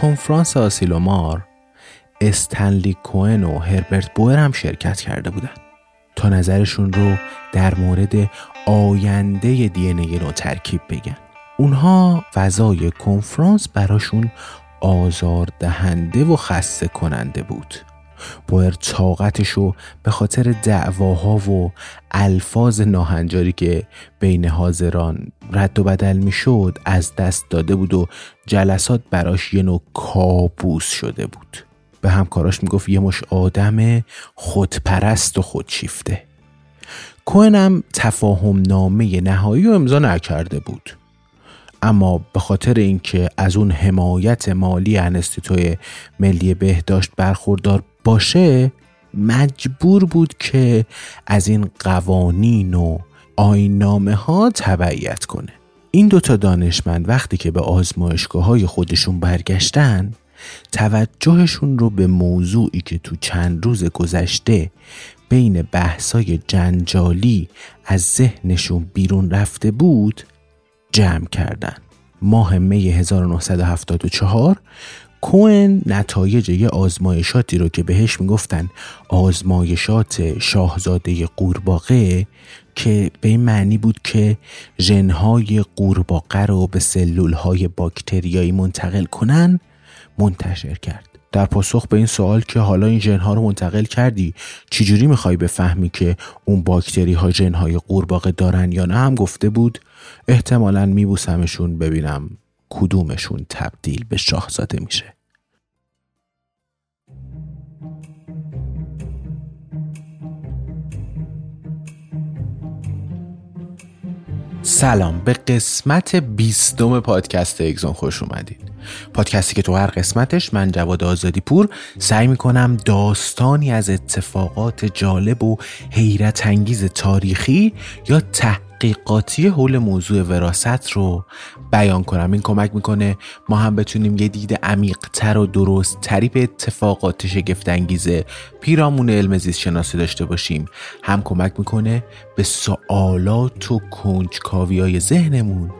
کنفرانس آسیلومار استنلی کوئن و هربرت بوئر هم شرکت کرده بودن. تا نظرشون رو در مورد آینده دی نو ترکیب بگن. اونها فضای کنفرانس براشون آزار دهنده و خسته کننده بود. بوئر طاقتش رو به خاطر دعواها و الفاظ ناهنجاری که بین حاضران رد و بدل می‌شد از دست داده بود و جلسات براش یه نوع کابوس شده بود. به همکاراش می‌گفت یه مش آدم خودپرست و خودشیفته. کوهنم تفاهم نامه نهایی رو امضا نکرده بود. اما به خاطر اینکه از اون حمایت مالی انستیتوی ملی بهداشت برخوردار باشه مجبور بود که از این قوانین و آینامه ها تبعیت کنه. این دوتا دانشمند وقتی که به آزمایشگاه های خودشون برگشتن توجهشون رو به موضوعی که تو چند روز گذشته بین بحثای جنجالی از ذهنشون بیرون رفته بود جمع کردن. ماه می 1974 کوئن نتایج یه آزمایشاتی رو که بهش می‌گفتن آزمایشات شاهزاده قورباغه که به این معنی بود که ژنهای قورباغه رو به سلولهای باکتریایی منتقل کنن منتشر کرد. در پاسخ به این سوال که حالا این ژنها رو منتقل کردی چجوری می‌خوای بفهمی که اون باکتری ها ژنهای قورباغه دارن یا نه؟ هم گفته بود احتمالا میبوسمشون ببینم. کدومشون تبدیل به شاهزاده میشه. سلام به قسمت بیستم پادکست اگزون خوش اومدید. پادکستی که تو هر قسمتش من جواد آزادی پور سعی می‌کنم داستانی از اتفاقات جالب و حیرت انگیز تاریخی یا تحقیقاتی حول موضوع وراست رو بیان کنم. این کمک می‌کنه ما هم بتونیم یه دید عمیقتر و درست تری به اتفاقات شگفت انگیز پیرامون علم زیست شناسی داشته باشیم. هم کمک می‌کنه به سوالات و کنجکاوی های ذهنمون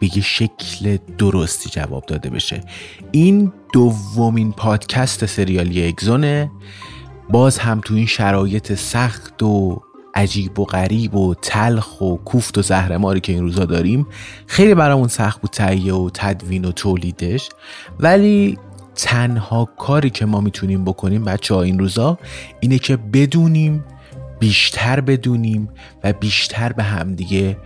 به یه شکل درستی جواب داده بشه. این دومین پادکست سریالی اگزونه. باز هم تو این شرایط سخت و عجیب و غریب و تلخ و کوفت و زهرماری که این روزا داریم خیلی برامون سخت بود تهیه و تدوین و تولیدش. ولی تنها کاری که ما می‌تونیم بکنیم بچه ها این روزا اینه که بدونیم بیشتر بدونیم و بیشتر به همدیگه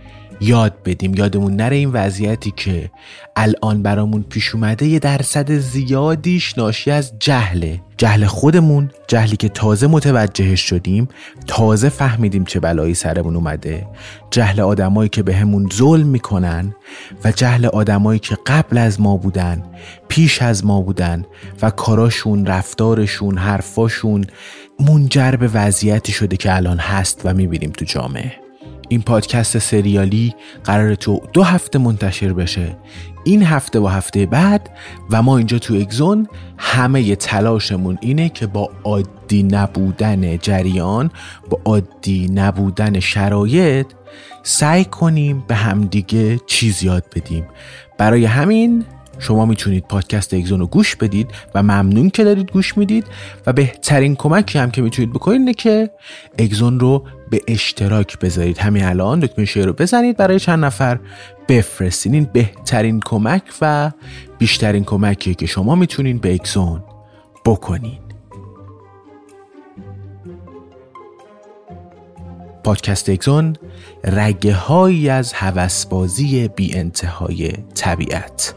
یاد بدیم. یادمون نره این وضعیتی که الان برامون پیش اومده یه درصد زیادیش ناشی از جهله. جهل خودمون جهلی که تازه متوجهش شدیم تازه فهمیدیم چه بلایی سرمون اومده جهل آدمایی که به همون ظلم می‌کنن و جهل آدمایی که قبل از ما بودن پیش از ما بودن و کاراشون رفتارشون حرفاشون منجر به وضعیتی شده که الان هست و می‌بینیم تو جامعه. این پادکست سریالی قرار تو دو هفته منتشر بشه. این هفته و هفته بعد و ما اینجا تو اگزون همه تلاشمون اینه که با عادی نبودن جریان با عادی نبودن شرایط سعی کنیم به همدیگه چیز یاد بدیم. برای همین شما می‌تونید پادکست اگزون رو گوش بدید و ممنون که دارید گوش می‌دید و بهترین کمکی هم که می‌تونید بکنید اینه که اگزون رو به اشتراک بذارید. همین الان دکمه شیر رو بزنید برای چند نفر بفرستین. این بهترین کمک و بیشترین کمکیه که شما می‌تونین به اگزون بکنین. پادکست اگزون رگه هایی از هوسبازی بی انتهای طبیعت.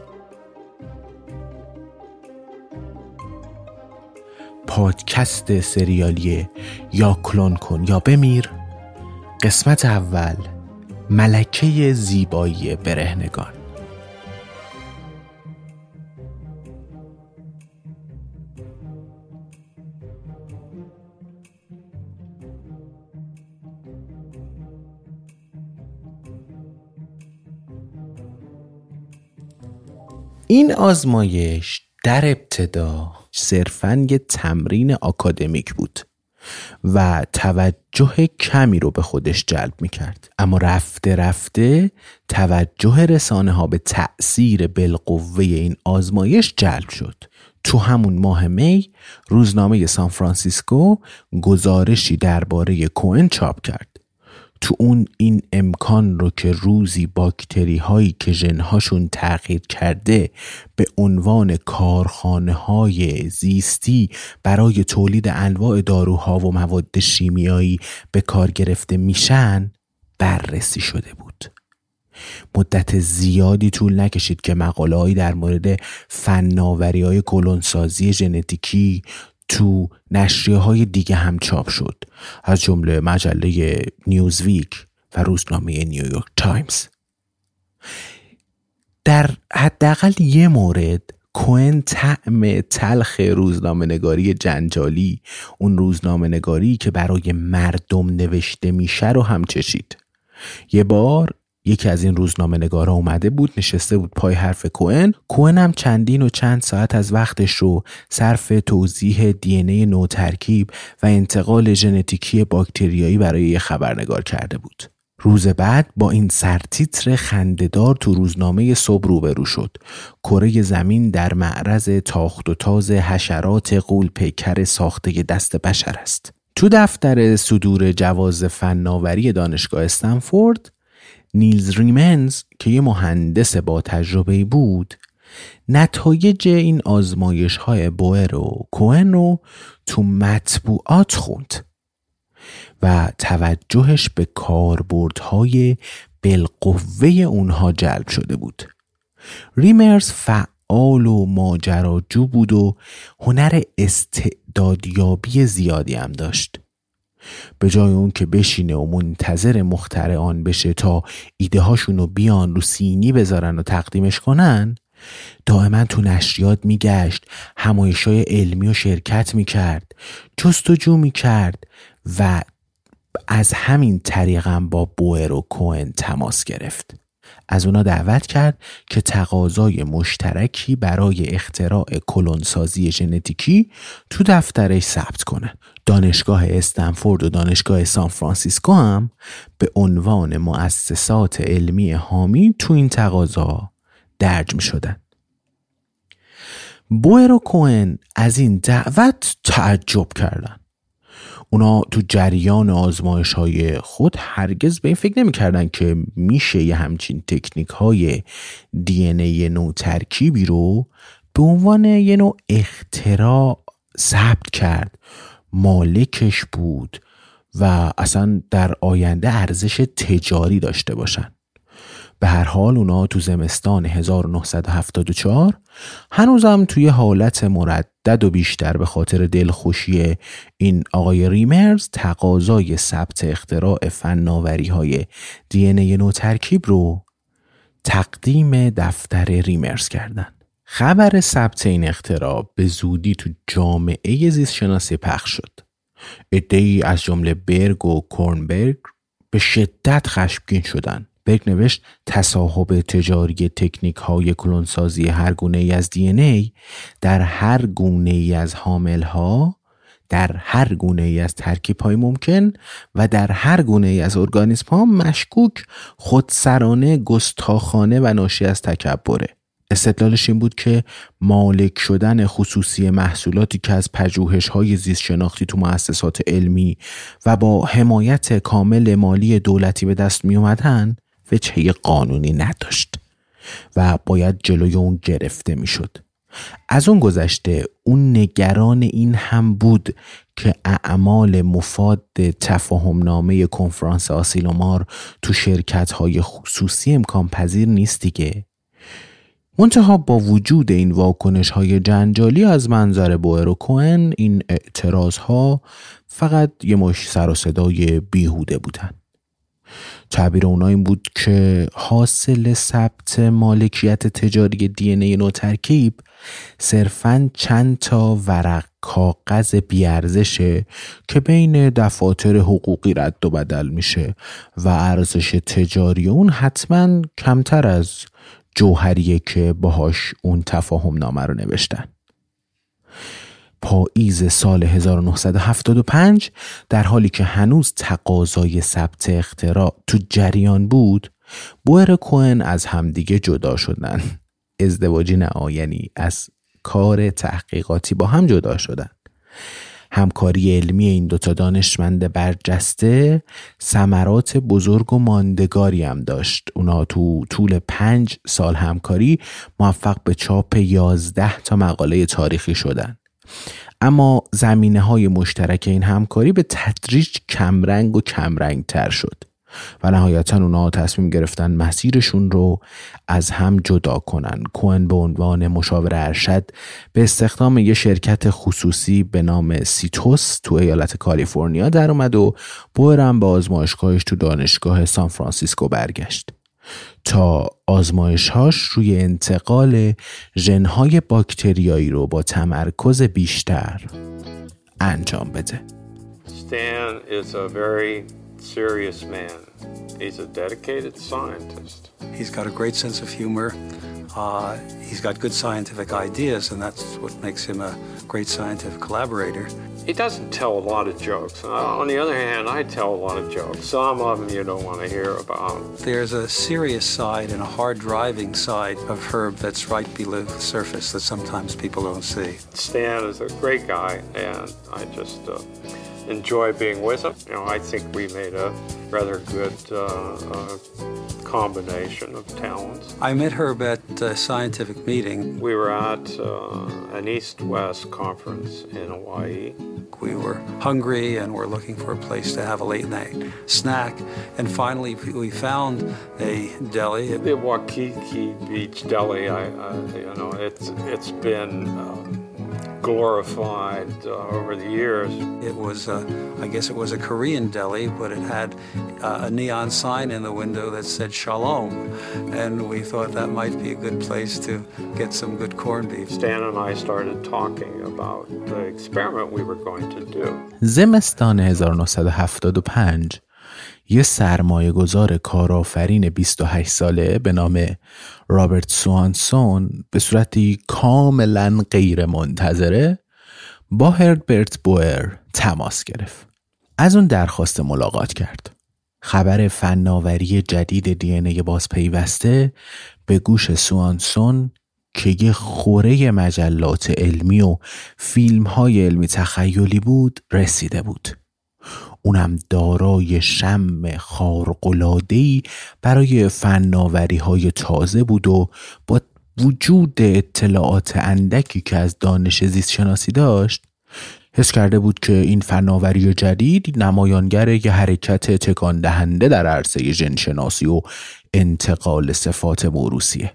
پادکست سریالی یا کلون کن یا بمیر. قسمت اول ملکه زیبایی برهنگان. این آزمایش در ابتدا صرفا یه تمرین آکادمیک بود و توجه کمی رو به خودش جلب می کرد اما رفته رفته توجه رسانه ها به تأثیر بالقوه این آزمایش جلب شد. تو همون ماه می روزنامه سان فرانسیسکو گزارشی درباره کوئن چاپ کرد. تو اون این امکان رو که روزی باکتری هایی که ژنهاشون تغییر کرده به عنوان کارخانه های زیستی برای تولید انواع داروها و مواد شیمیایی به کار گرفته میشن بررسی شده بود. مدت زیادی طول نکشید که مقاله در مورد فناوری های کلونسازی ژنتیکی تو نشریه های دیگه هم چاپ شد. از جمله مجله نیوزویک و روزنامه نیویورک تایمز. در حداقل یه مورد کوئن طعم تلخ روزنامه نگاری جنجالی اون روزنامه نگاری که برای مردم نوشته میشه رو هم چشید. یه بار یکی از این روزنامه نگارا اومده بود نشسته بود پای حرف کوئن. کوئن هم چندین و چند ساعت از وقتش رو صرف توضیح دی ای نو ترکیب و انتقال ژنتیکی باکتریایی برای یه خبرنگار کرده بود. روز بعد با این سرتیتر خندهدار تو روزنامه صبح روبرو شد. کره زمین در معرض تاخت و تاز حشرات قول پیکر ساخته دست بشر است. تو دفتر صدور جواز فناوری دانشگاه استنفورد نیلز ریمنز که یه مهندس با تجربه بود نتایج این آزمایش های بوئر و کوهن رو تو مطبوعات خوند و توجهش به کاربردهای بالقوه اونها جلب شده بود. ریمرز فعال و ماجراجو بود و هنر استعدادیابی زیادی هم داشت. به جای اون که بشینه و منتظر مخترعان بشه تا ایده هاشون رو بیان رو سینی بذارن و تقدیمش کنن دائما تو نشریات میگشت همایشای علمی و شرکت می‌کرد جستجو می‌کرد و از همین طریقم با بوئر و کوئن تماس گرفت از اونا دعوت کرد که تقاضای مشترکی برای اختراع کلونسازی ژنتیکی تو دفترش ثبت کنه. دانشگاه استنفورد و دانشگاه سان فرانسیسکو هم به عنوان مؤسسات علمی حامی تو این تقاضا درج می شدن. بوئر و کوئن از این دعوت تعجب کردند. اونا تو جریان آزمایش های خود هرگز به این فکر نمی‌کردن که میشه یه همچین تکنیک های دی ای نوع ترکیبی رو به عنوان یه نوع اختراع ثبت کرد مالکش بود و اصلا در آینده ارزش تجاری داشته باشن. به هر حال اونا تو زمستان 1974 هنوزم توی حالت مردد و بیشتر به خاطر دلخوشی این آقای ریمرز تقاضای ثبت اختراع فناوری های دی نو ترکیب رو تقدیم دفتر ریمرز کردن. خبر ثبت این اختراع به زودی تو جامعه زیست شناسی پخش شد. ای از جمله برگ و کورنبرگ به شدت خشمگین شدند. برگ نوشت تصاحب تجاری تکنیک های کلونسازی هر گونه ای از دی ای در هر گونه ای از حامل ها در هر گونه ای از ترکیب های ممکن و در هر گونه ای از ارگانیسم ها مشکوک خودسرانه گستاخانه و ناشی از تکبره استدلالش این بود که مالک شدن خصوصی محصولاتی که از پژوهش های زیست شناختی تو مؤسسات علمی و با حمایت کامل مالی دولتی به دست می اومدن وجهه قانونی نداشت و باید جلوی اون گرفته می شد. از اون گذشته اون نگران این هم بود که اعمال مفاد تفاهم نامه کنفرانس آسیلومار تو شرکت های خصوصی امکان پذیر نیست دیگه منتها با وجود این واکنش های جنجالی از منظر بوئر و کوهن این اعتراض ها فقط یه مش سر و صدای بیهوده بودن. تعبیر اونا این بود که حاصل ثبت مالکیت تجاری دی ای نو ترکیب صرفا چند تا ورق کاغذ بیارزشه که بین دفاتر حقوقی رد و بدل میشه و ارزش تجاری اون حتما کمتر از جوهریه که باهاش اون تفاهم نامه رو نوشتن. پاییز سال 1975 در حالی که هنوز تقاضای ثبت اختراع تو جریان بود بوئر کوهن از همدیگه جدا شدن. ازدواجی نه یعنی از کار تحقیقاتی با هم جدا شدن. همکاری علمی این دوتا دانشمند برجسته ثمرات بزرگ و ماندگاری هم داشت. اونا تو طول پنج سال همکاری موفق به چاپ یازده تا مقاله تاریخی شدن. اما زمینه های مشترک این همکاری به تدریج کمرنگ و کمرنگ تر شد. و نهایتا اونا تصمیم گرفتن مسیرشون رو از هم جدا کنن کوهن به عنوان مشاور ارشد به استخدام یه شرکت خصوصی به نام سیتوس تو ایالت کالیفرنیا در اومد و بویرم به آزمایشگاهش تو دانشگاه سان فرانسیسکو برگشت تا آزمایشهاش روی انتقال ژنهای باکتریایی رو با تمرکز بیشتر انجام بده. Stan is a very serious man. He's a dedicated scientist. He's got a great sense of humor. Uh, he's got good scientific ideas, and that's what makes him a great scientific collaborator. He doesn't tell a lot of jokes. Uh, on the other hand, I tell a lot of jokes. Some of them you don't want to hear about. There's a serious side and a hard driving side of Herb that's right below the surface that sometimes people don't see. Stan is a great guy, and I just. Uh, enjoy being with him. You know, I think we made a rather good uh, uh, combination of talents. I met her at a scientific meeting. We were at uh, an East-West conference in Hawaii. We were hungry and we're looking for a place to have a late night snack. And finally, we found a deli. The Waikiki Beach Deli. I, you know, it's it's been uh, glorified uh, over the years. It was, uh, I guess it was a Korean deli, but it had uh, a neon sign in the window that said Shalom. And we thought that might be a good place to get some good corned beef. Stan and I started talking about the experiment we were going to do. زمستان 1975 یه سرمایه گذار کارآفرین 28 ساله به نام رابرت سوانسون به صورتی کاملا غیر منتظره با هربرت بوئر تماس گرفت. از اون درخواست ملاقات کرد. خبر فناوری جدید دی ای باز پیوسته به گوش سوانسون که یه خوره مجلات علمی و فیلم های علمی تخیلی بود رسیده بود. اونم دارای شم خارقلادهی برای فناوری های تازه بود و با وجود اطلاعات اندکی که از دانش زیست شناسی داشت حس کرده بود که این فناوری جدید نمایانگر یه حرکت تکان دهنده در عرصه ژنشناسی و انتقال صفات موروسیه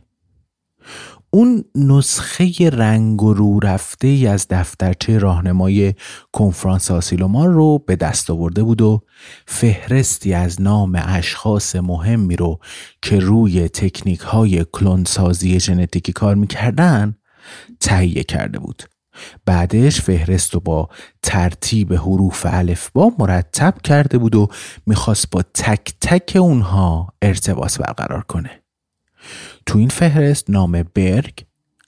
اون نسخه رنگ و رو رفته ای از دفترچه راهنمای کنفرانس آسیلومار رو به دست آورده بود و فهرستی از نام اشخاص مهمی رو که روی تکنیک های کلونسازی ژنتیکی کار می‌کردن تهیه کرده بود. بعدش فهرست رو با ترتیب حروف الفبا مرتب کرده بود و می‌خواست با تک تک اونها ارتباط برقرار کنه. تو این فهرست نام برگ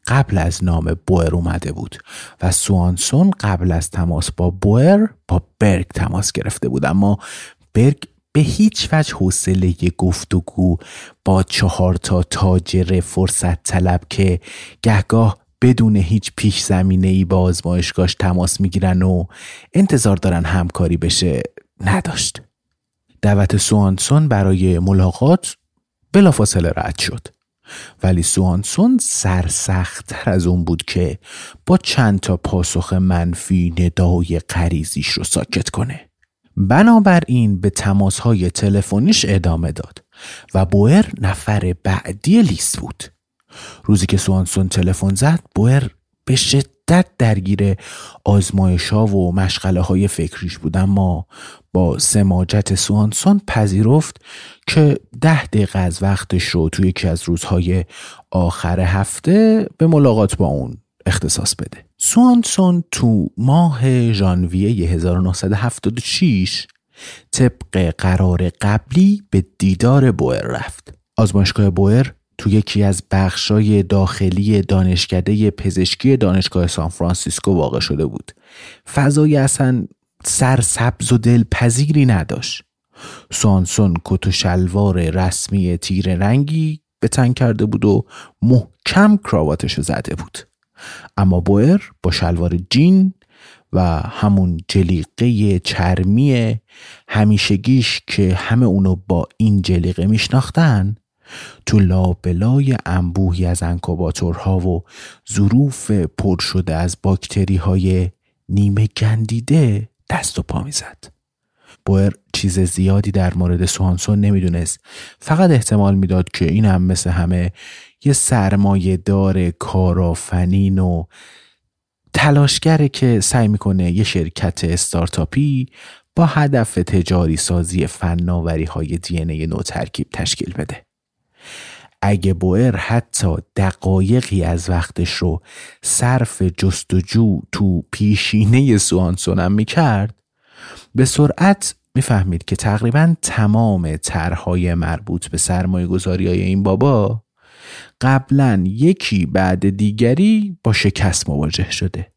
قبل از نام بوئر اومده بود و سوانسون قبل از تماس با بوئر با برگ تماس گرفته بود اما برگ به هیچ وجه حوصله گفتگو با چهار تا تاجر فرصت طلب که گهگاه بدون هیچ پیش زمینه ای با آزمایشگاش تماس می‌گیرن و انتظار دارن همکاری بشه نداشت. دعوت سوانسون برای ملاقات بلافاصله رد شد. ولی سوانسون سرسختتر از اون بود که با چند تا پاسخ منفی ندای قریزیش رو ساکت کنه. بنابراین به تماسهای تلفنیش ادامه داد و بوئر نفر بعدی لیست بود. روزی که سوانسون تلفن زد بوئر به شدت درگیر آزمایش ها و مشغله های فکریش بود اما با سماجت سوانسون پذیرفت که ده دقیقه از وقتش رو توی یکی از روزهای آخر هفته به ملاقات با اون اختصاص بده. سوانسون تو ماه ژانویه 1976 طبق قرار قبلی به دیدار بوئر رفت. آزمایشگاه بوئر تو یکی از بخشای داخلی دانشکده پزشکی دانشگاه سان فرانسیسکو واقع شده بود. فضای اصلا سرسبز و دلپذیری نداشت. سانسون کت و شلوار رسمی تیر رنگی به تن کرده بود و محکم کراواتش زده بود. اما بوئر با شلوار جین و همون جلیقه چرمی همیشگیش که همه اونو با این جلیقه میشناختن تو لابلای انبوهی از انکوباتورها و ظروف پر شده از باکتری های نیمه گندیده دست و پا می‌زد بوئر چیز زیادی در مورد سوانسون نمی‌دونست فقط احتمال می‌داد که این هم مثل همه یه سرمایه دار کارآفنین و تلاشگره که سعی می‌کنه یه شرکت استارتاپی با هدف تجاری سازی فناوری های دی نو ترکیب تشکیل بده. اگه بوئر حتی دقایقی از وقتش رو صرف جستجو تو پیشینه سوانسونم می‌کرد به سرعت می‌فهمید که تقریبا تمام طرحهای مربوط به سرمایه گذاری های این بابا قبلا یکی بعد دیگری با شکست مواجه شده.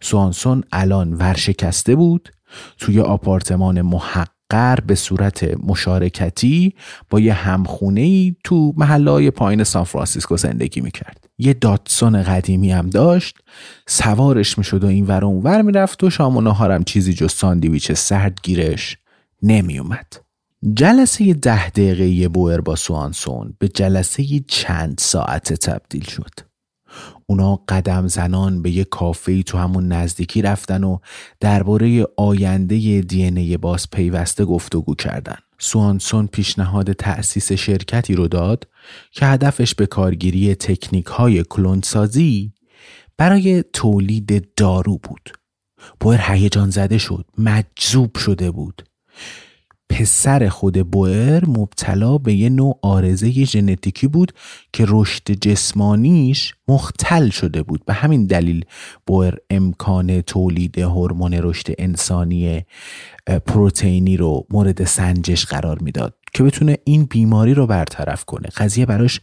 سوانسون الان ورشکسته بود توی آپارتمان محقر به صورت مشارکتی با یه همخونه ای تو محله پایین سان فرانسیسکو زندگی می‌کرد. یه داتسون قدیمی هم داشت سوارش می‌شد و این ور اون ور می‌رفت و شام و نهارم چیزی جز ساندویچ سرد گیرش نمیومد جلسه ده دقیقه بوئر با سوانسون به جلسه چند ساعت تبدیل شد. اونا قدم زنان به یه کافه تو همون نزدیکی رفتن و درباره آینده دی باز پیوسته گفتگو کردن. سوانسون پیشنهاد تأسیس شرکتی رو داد که هدفش به کارگیری تکنیک های کلونسازی برای تولید دارو بود. بویر هیجان زده شد، مجذوب شده بود. پسر خود بوئر مبتلا به یه نوع آرزه ژنتیکی بود که رشد جسمانیش مختل شده بود. به همین دلیل بوئر امکان تولید هورمون رشد انسانی پروتئینی رو مورد سنجش قرار می‌داد که بتونه این بیماری رو برطرف کنه. قضیه براش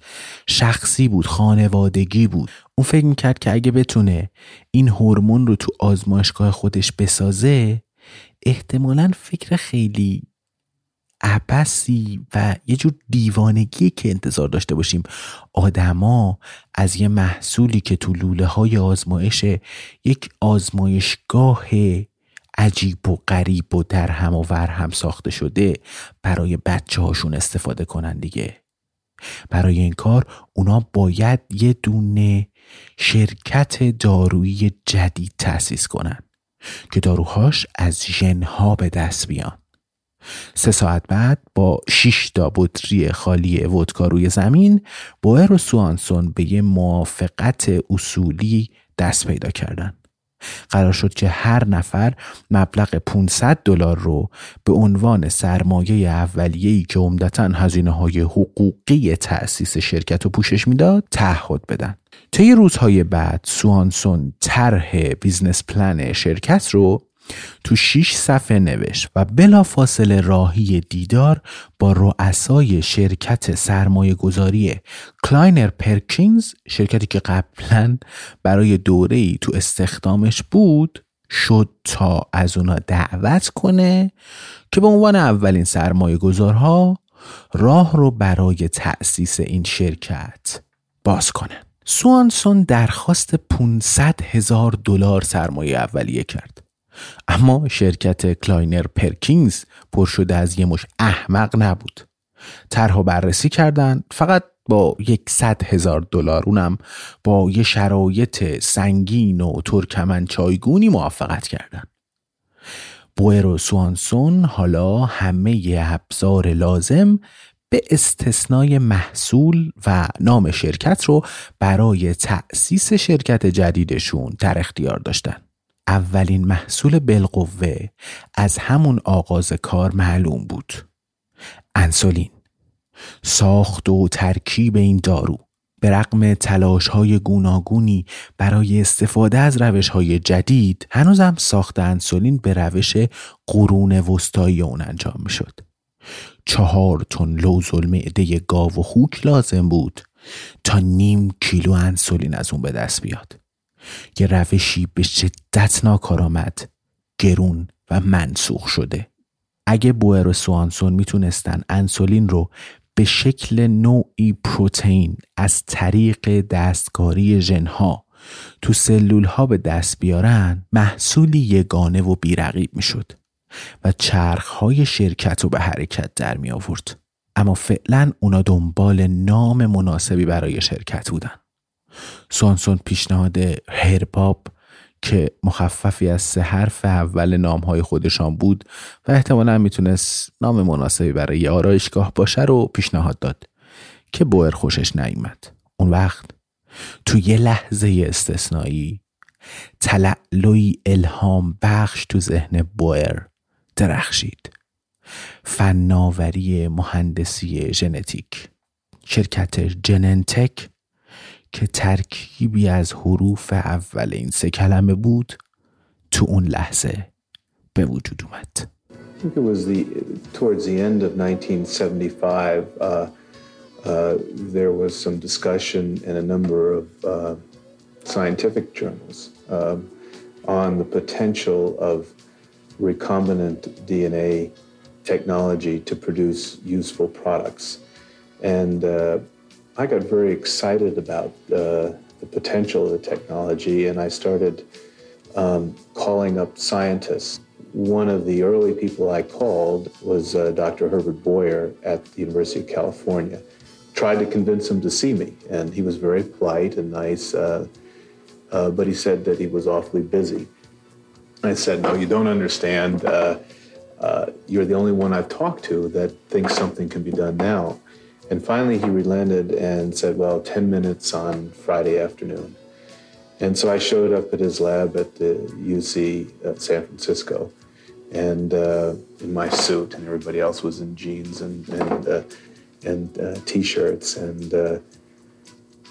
شخصی بود خانوادگی بود. اون فکر می‌کرد که اگه بتونه این هورمون رو تو آزمایشگاه خودش بسازه احتمالا فکر خیلی عبسی و یه جور دیوانگی که انتظار داشته باشیم آدما از یه محصولی که تو لوله های آزمایش یک آزمایشگاه عجیب و غریب و در هم و ور هم ساخته شده برای بچه هاشون استفاده کنن دیگه. برای این کار اونا باید یه دونه شرکت دارویی جدید تأسیس کنن که داروهاش از ژنها به دست بیان. سه ساعت بعد با 6 تا بطری خالی ودکا روی زمین بوئر و سوانسون به یه موافقت اصولی دست پیدا کردن. قرار شد که هر نفر مبلغ 500 دلار رو به عنوان سرمایه اولیه‌ای که عمدتا هزینه های حقوقی تأسیس شرکت رو پوشش می‌داد تعهد بدن. طی روزهای بعد سوانسون طرح business plan شرکت رو تو شیش صفحه نوشت و بلافاصله راهی دیدار با رؤسای شرکت سرمایه گذاری کلاینر پرکینز شرکتی که قبلا برای دوره تو استخدامش بود شد تا از اونا دعوت کنه که به عنوان اولین سرمایه گذارها راه رو برای تأسیس این شرکت باز کنه سوانسون درخواست 500 هزار دلار سرمایه اولیه کرد. اما شرکت کلاینر پرکینز پر شده از یه مش احمق نبود طرح بررسی کردند فقط با یکصد هزار دلار اونم با یه شرایط سنگین و ترکمنچای‌گونه‌ای موافقت کردند. و سوانسون حالا همه ابزار لازم به استثنای محصول و نام شرکت رو برای تأسیس شرکت جدیدشون در اختیار داشتن. اولین محصول بالقوه از همون آغاز کار معلوم بود انسولین ساخت و ترکیب این دارو به رقم تلاش های گوناگونی برای استفاده از روش های جدید هنوزم ساخت انسولین به روش قرون وسطایی اون انجام می شد. چهار تن لوز المعده گاو و خوک لازم بود تا نیم کیلو انسولین از اون به دست بیاد. یه روشی به شدت ناکارآمد گرون و منسوخ شده. اگه بوئر و سوانسون می‌تونستن انسولین رو به شکل نوعی پروتئین از طریق دستکاری ژنها تو سلول ها به دست بیارن محصولی یگانه و بیرقیب می‌شد و چرخ های شرکت رو به حرکت در می آورد اما فعلا اونا دنبال نام مناسبی برای شرکت بودن. سونسون پیشنهاد هرباب که مخففی از سه حرف اول نامهای خودشان بود و احتمالا می‌تونست نام مناسبی برای آرایشگاه باشه رو پیشنهاد داد که بوئر خوشش نیامد اون وقت تو یه لحظه استثنایی تلعلوی الهام بخش تو ذهن بوئر درخشید. فناوری مهندسی ژنتیک. شرکت جننتک که ترکیبی از حروف اول این سه کلمه بود تو اون لحظه به وجود اومد I think it was the towards the end of 1975 uh, uh, there was some discussion in a number of uh, scientific journals um, on the potential of recombinant DNA technology to produce useful products and uh, I got very excited about uh, the potential of the technology, and I started um, calling up scientists. One of the early people I called was uh, Dr. Herbert Boyer at the University of California. Tried to convince him to see me, and he was very polite and nice, uh, uh but he said that he was awfully busy. I said, No, you don't understand. Uh, uh, you're the only one I've talked to that thinks something can be done now. And finally, he relented and said, Well, 10 minutes on Friday afternoon. And so I showed up at his lab at the UC at San Francisco and uh, in my suit, and everybody else was in jeans and, and, uh, and uh, t shirts. And uh,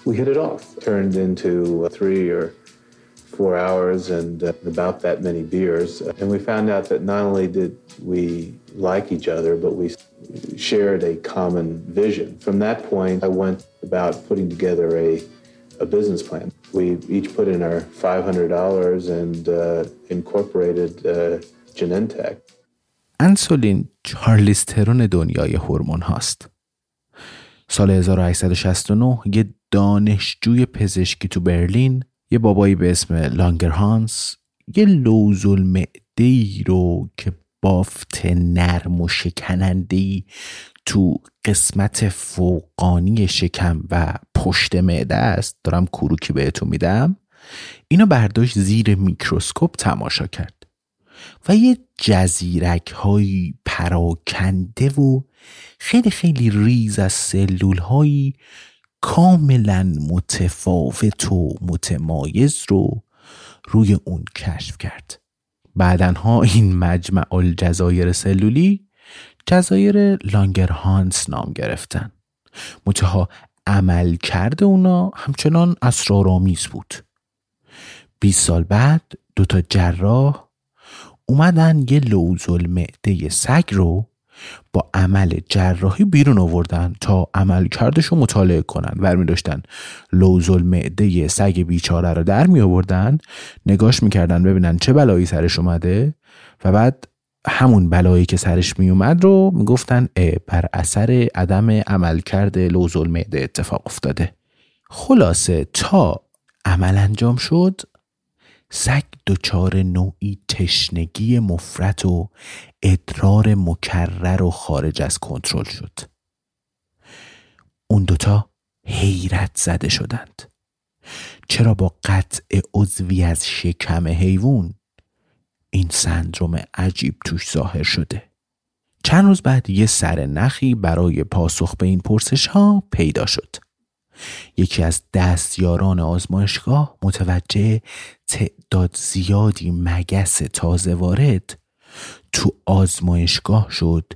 we hit it off. Turned into three or four hours and uh, about that many beers. And we found out that not only did we like each other, but we shared a common vision. From that point, I went about putting together a, a business plan. We each put in our $500 and uh, incorporated uh, Genentech. انسولین چارلیسترون دنیای هورمون هاست. سال 1869 یه دانشجوی پزشکی تو برلین یه بابایی به اسم لانگرهانس یه لوزل ای رو که بافت نرم و شکننده تو قسمت فوقانی شکم و پشت معده است. دارم کروکی بهتون میدم. اینو برداشت زیر میکروسکوپ تماشا کرد و یه جزیرک های پراکنده و خیلی خیلی ریز از سلول هایی کاملا متفاوت و متمایز رو روی اون کشف کرد. بعدها این مجمع الجزایر سلولی جزایر لانگرهانس نام گرفتن. متها عمل کرده اونا همچنان اسرارآمیز بود. 20 سال بعد دوتا جراح اومدن یه لوزل معده سگ رو با عمل جراحی بیرون آوردن تا عمل کردش رو مطالعه کنن. ورمی داشتن لوزل معده سگ بیچاره رو در می آوردن نگاش می‌کردن ببینن چه بلایی سرش اومده و بعد همون بلایی که سرش می اومد رو می‌گفتن بر اثر عدم عمل کرده لوزل معده اتفاق افتاده. خلاصه تا عمل انجام شد سگ دچار نوعی تشنگی مفرت و ادرار مکرر و خارج از کنترل شد. اون دوتا حیرت زده شدند. چرا با قطع عضوی از شکم حیوان این سندروم عجیب توش ظاهر شده؟ چند روز بعد یه سر نخی برای پاسخ به این پرسش ها پیدا شد. یکی از دستیاران آزمایشگاه متوجه تعداد زیادی مگس تازه وارد تو آزمایشگاه شد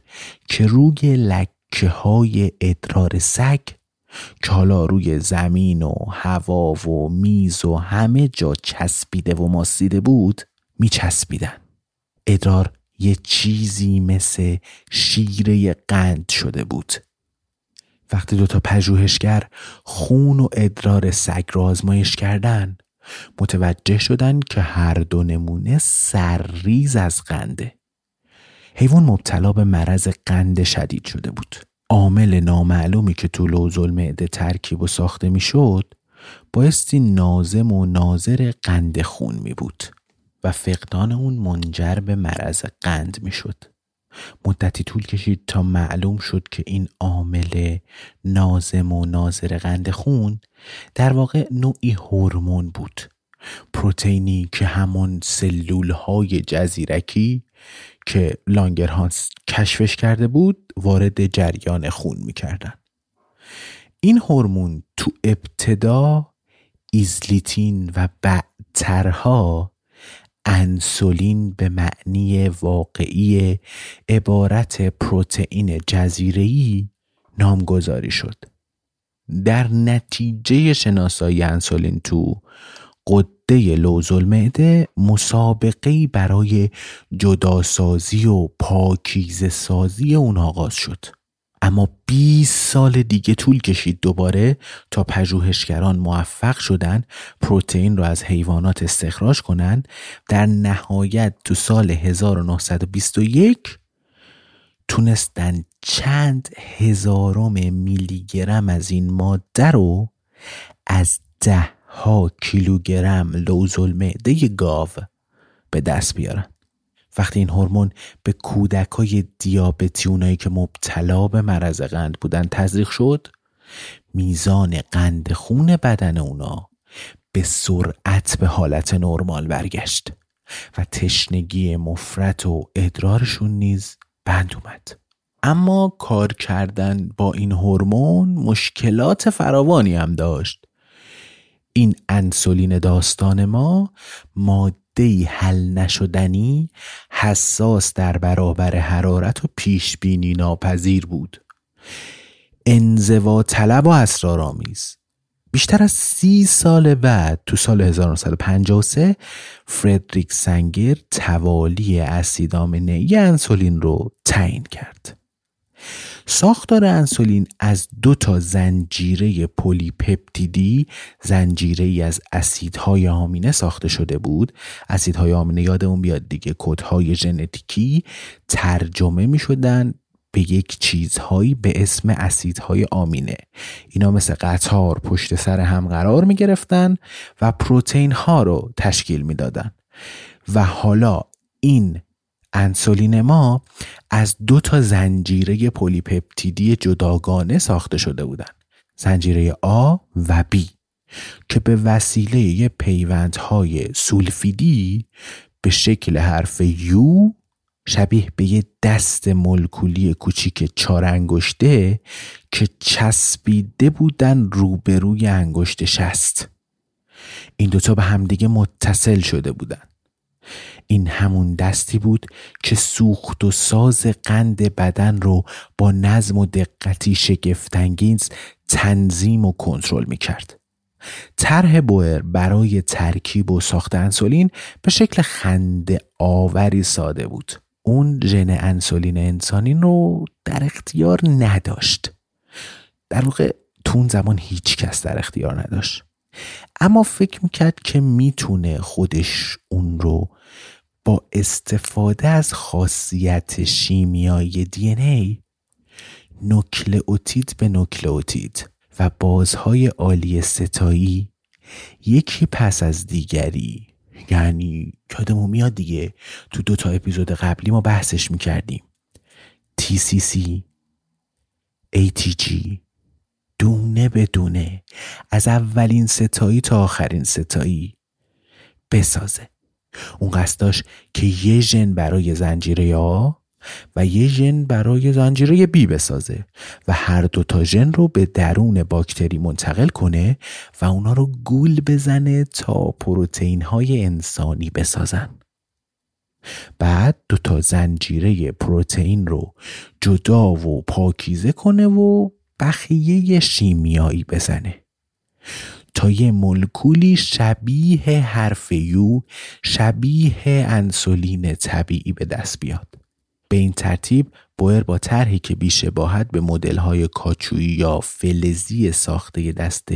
که روی لکه های ادرار سگ که حالا روی زمین و هوا و میز و همه جا چسبیده و ماسیده بود میچسبیدن. ادرار یه چیزی مثل شیره قند شده بود. وقتی دوتا پژوهشگر خون و ادرار سگ را آزمایش کردن متوجه شدن که هر دو نمونه سرریز از قنده حیوان مبتلا به مرض قند شدید شده بود عامل نامعلومی که تو لوزل معده ترکیب و ساخته می‌شد بایستی نازم و ناظر قند خون می بود و فقدان اون منجر به مرض قند می شد. مدتی طول کشید تا معلوم شد که این عامل نازم و ناظر قند خون در واقع نوعی هورمون بود. پروتئینی که همون سلول های جزیرکی که لانگرهانس کشفش کرده بود وارد جریان خون می‌کردن. این هورمون تو ابتدا ایزلیتین و بعدترها انسولین به معنی واقعی عبارت پروتئین جزیره‌ای نامگذاری شد. در نتیجه شناسایی انسولین تو قده لوزل معده مسابقه برای جداسازی و پاکیز سازی اون آغاز شد. اما 20 سال دیگه طول کشید دوباره تا پژوهشگران موفق شدن پروتئین رو از حیوانات استخراج کنند. در نهایت تو سال 1921 تونستن چند هزارم میلی گرم از این ماده رو از ده ها کیلوگرم لوزل معده گاو به دست بیارن. وقتی این هورمون به کودک های دیابتی اونایی که مبتلا به مرض قند بودن تزریق شد میزان قند خون بدن اونا به سرعت به حالت نرمال برگشت و تشنگی مفرت و ادرارشون نیز بند اومد. اما کار کردن با این هورمون مشکلات فراوانی هم داشت. این انسولین داستان ما ماده حل نشدنی حساس در برابر حرارت و پیش بینی ناپذیر بود. انزوا طلب و اسرارآمیز. بیشتر از سی سال بعد تو سال 1953 فردریک سنگر توالی اسیدامینه ای انسولین رو تعیین کرد. ساختار انسولین از دو تا زنجیره پلیپپتیدی زنجیره ای از اسیدهای آمینه ساخته شده بود اسیدهای آمینه یادمون بیاد دیگه کدهای ژنتیکی ترجمه می شدن به یک چیزهایی به اسم اسیدهای آمینه اینا مثل قطار پشت سر هم قرار می گرفتن و پروتئین ها رو تشکیل می دادن. و حالا این انسولین ما از دو تا زنجیره پلیپپتیدی جداگانه ساخته شده بودند. زنجیره آ و B که به وسیله پیوندهای سولفیدی به شکل حرف یو شبیه به یه دست ملکولی کوچیک چار انگشته که چسبیده بودن روبروی انگشت شست این دوتا به همدیگه متصل شده بودن این همون دستی بود که سوخت و ساز قند بدن رو با نظم و دقتی شگفتانگیز تنظیم و کنترل می کرد. طرح بوئر برای ترکیب و ساخت انسولین به شکل خنده آوری ساده بود. اون ژن انسولین انسانی رو در اختیار نداشت. در واقع تو اون زمان هیچ کس در اختیار نداشت. اما فکر می‌کرد که می‌تونه خودش اون رو با استفاده از خاصیت شیمیایی دی ای نوکلئوتید به نوکلئوتید و بازهای عالی ستایی یکی پس از دیگری. یعنی یادمون میاد دیگه تو دو تا اپیزود قبلی ما بحثش می‌کردیم. TCC ATG دونه به دونه از اولین ستایی تا آخرین ستایی بسازه. اون قصد داشت که یه ژن برای زنجیره آ و یه ژن برای زنجیره بی بسازه و هر دو تا ژن رو به درون باکتری منتقل کنه و اونا رو گول بزنه تا پروتئین های انسانی بسازن. بعد دو تا زنجیره پروتئین رو جدا و پاکیزه کنه و بخیه شیمیایی بزنه. تا یه مولکولی شبیه حرف یو شبیه انسولین طبیعی به دست بیاد به این ترتیب بوئر با طرحی که بیشباهت به مدل‌های کاچویی یا فلزی ساخته دست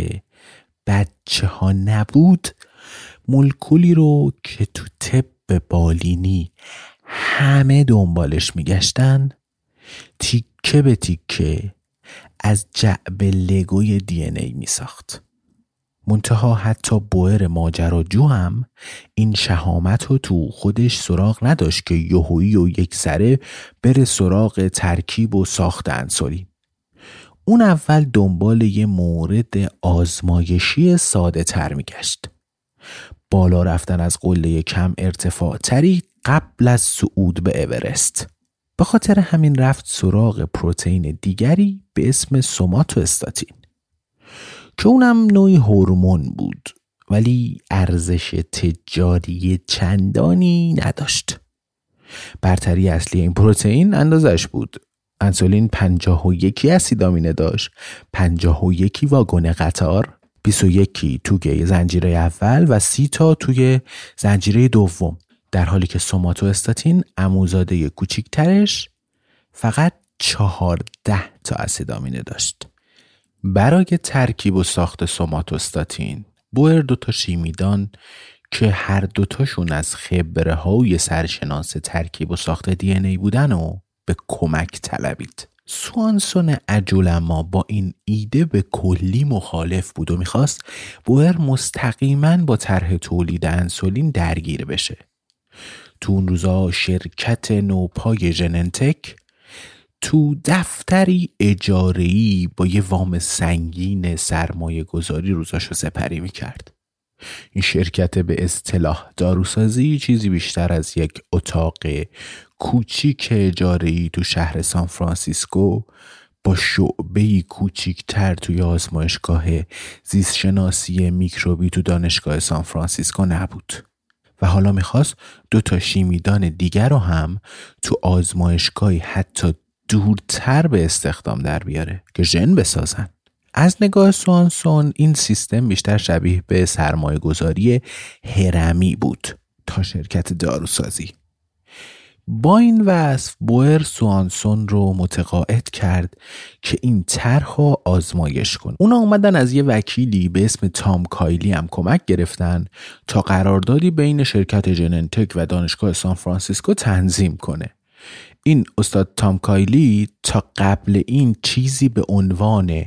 بچه ها نبود مولکولی رو که تو طب بالینی همه دنبالش میگشتن تیکه به تیکه از جعب لگوی دی ای می ساخت. منتها حتی بوئر ماجراجو هم این شهامت رو تو خودش سراغ نداشت که یهویی و یک سره بره سراغ ترکیب و ساخت انسولین اون اول دنبال یه مورد آزمایشی ساده تر میگشت. بالا رفتن از قله کم ارتفاع تری قبل از صعود به اورست. به خاطر همین رفت سراغ پروتئین دیگری به اسم سوماتو استاتین که اونم نوعی هورمون بود ولی ارزش تجاری چندانی نداشت. برتری اصلی این پروتئین اندازش بود. انسولین پنجاه و یکی اسیدامینه داشت پنجاه و یکی واگن قطار 21 توی زنجیره اول و سی تا توی زنجیره دوم. در حالی که سوماتو استاتین اموزاده کوچیکترش فقط چهارده تا اسیدامینه داشت. برای ترکیب و ساخت سوماتوستاتین بوئر دوتا شیمیدان که هر دوتاشون از خبره های سرشناس ترکیب و ساخت دی ای بودن و به کمک طلبید. سوانسون اما با این ایده به کلی مخالف بود و می‌خواست بوئر مستقیما با طرح تولید انسولین درگیر بشه. تو اون روزا شرکت نوپای ژننتک تو دفتری اجارهی با یه وام سنگین سرمایه گذاری روزاشو سپری می‌کرد. این شرکت به اصطلاح داروسازی چیزی بیشتر از یک اتاق کوچیک اجارهی تو شهر سان فرانسیسکو با شعبه کوچیکتر توی آزمایشگاه زیستشناسی میکروبی تو دانشگاه سان فرانسیسکو نبود و حالا می‌خواست دو تا شیمیدان دیگر رو هم تو آزمایشگاهی حتی دورتر به استخدام در بیاره که ژن بسازن. از نگاه سوانسون این سیستم بیشتر شبیه به سرمایه گذاری هرمی بود تا شرکت داروسازی. با این وصف بوئر سوانسون رو متقاعد کرد که این طرح رو آزمایش کن. اونا اومدن از یه وکیلی به اسم تام کایلی هم کمک گرفتن تا قراردادی بین شرکت جننتک و دانشگاه سان فرانسیسکو تنظیم کنه. این استاد تام کایلی تا قبل این چیزی به عنوان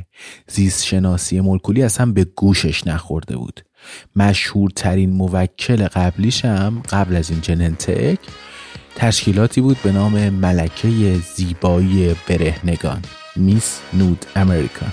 زیست شناسی مولکولی اصلا به گوشش نخورده بود. مشهورترین موکل قبلیش هم قبل از این جننتک تشکیلاتی بود به نام ملکه زیبایی برهنگان میس نود امریکان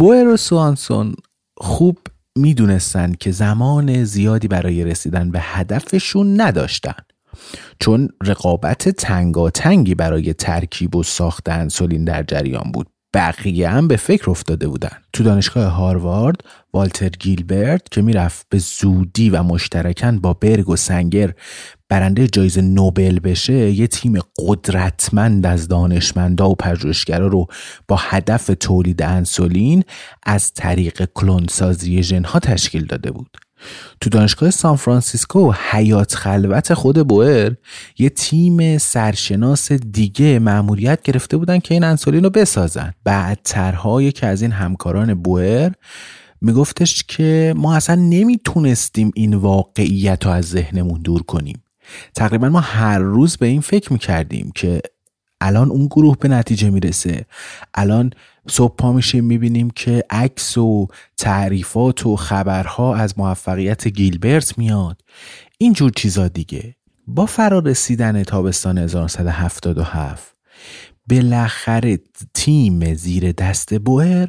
بوئر و سوانسون خوب می‌دونستند که زمان زیادی برای رسیدن به هدفشون نداشتن. چون رقابت تنگاتنگی برای ترکیب و ساخت انسولین در جریان بود. بقیه هم به فکر افتاده بودن. تو دانشگاه هاروارد والتر گیلبرت که می‌رفت به زودی و مشترکاً با برگ و سنگر برنده جایزه نوبل بشه یه تیم قدرتمند از دانشمندا و پژوهشگرا رو با هدف تولید انسولین از طریق کلونسازی ژنها تشکیل داده بود. تو دانشگاه سان فرانسیسکو حیات خلوت خود بوئر یه تیم سرشناس دیگه مأموریت گرفته بودن که این انسولین رو بسازن. بعدترها یکی از این همکاران بوئر میگفتش که ما اصلا نمی‌تونستیم این واقعیت رو از ذهنمون دور کنیم. تقریبا ما هر روز به این فکر می‌کردیم که الان اون گروه به نتیجه می‌رسه. الان صبح پا میشیم می‌بینیم که عکس و تعریفات و خبرها از موفقیت گیلبرت میاد. اینجور چیزا دیگه. با فرا رسیدن تابستان 1977 بالاخره تیم زیر دست بوئر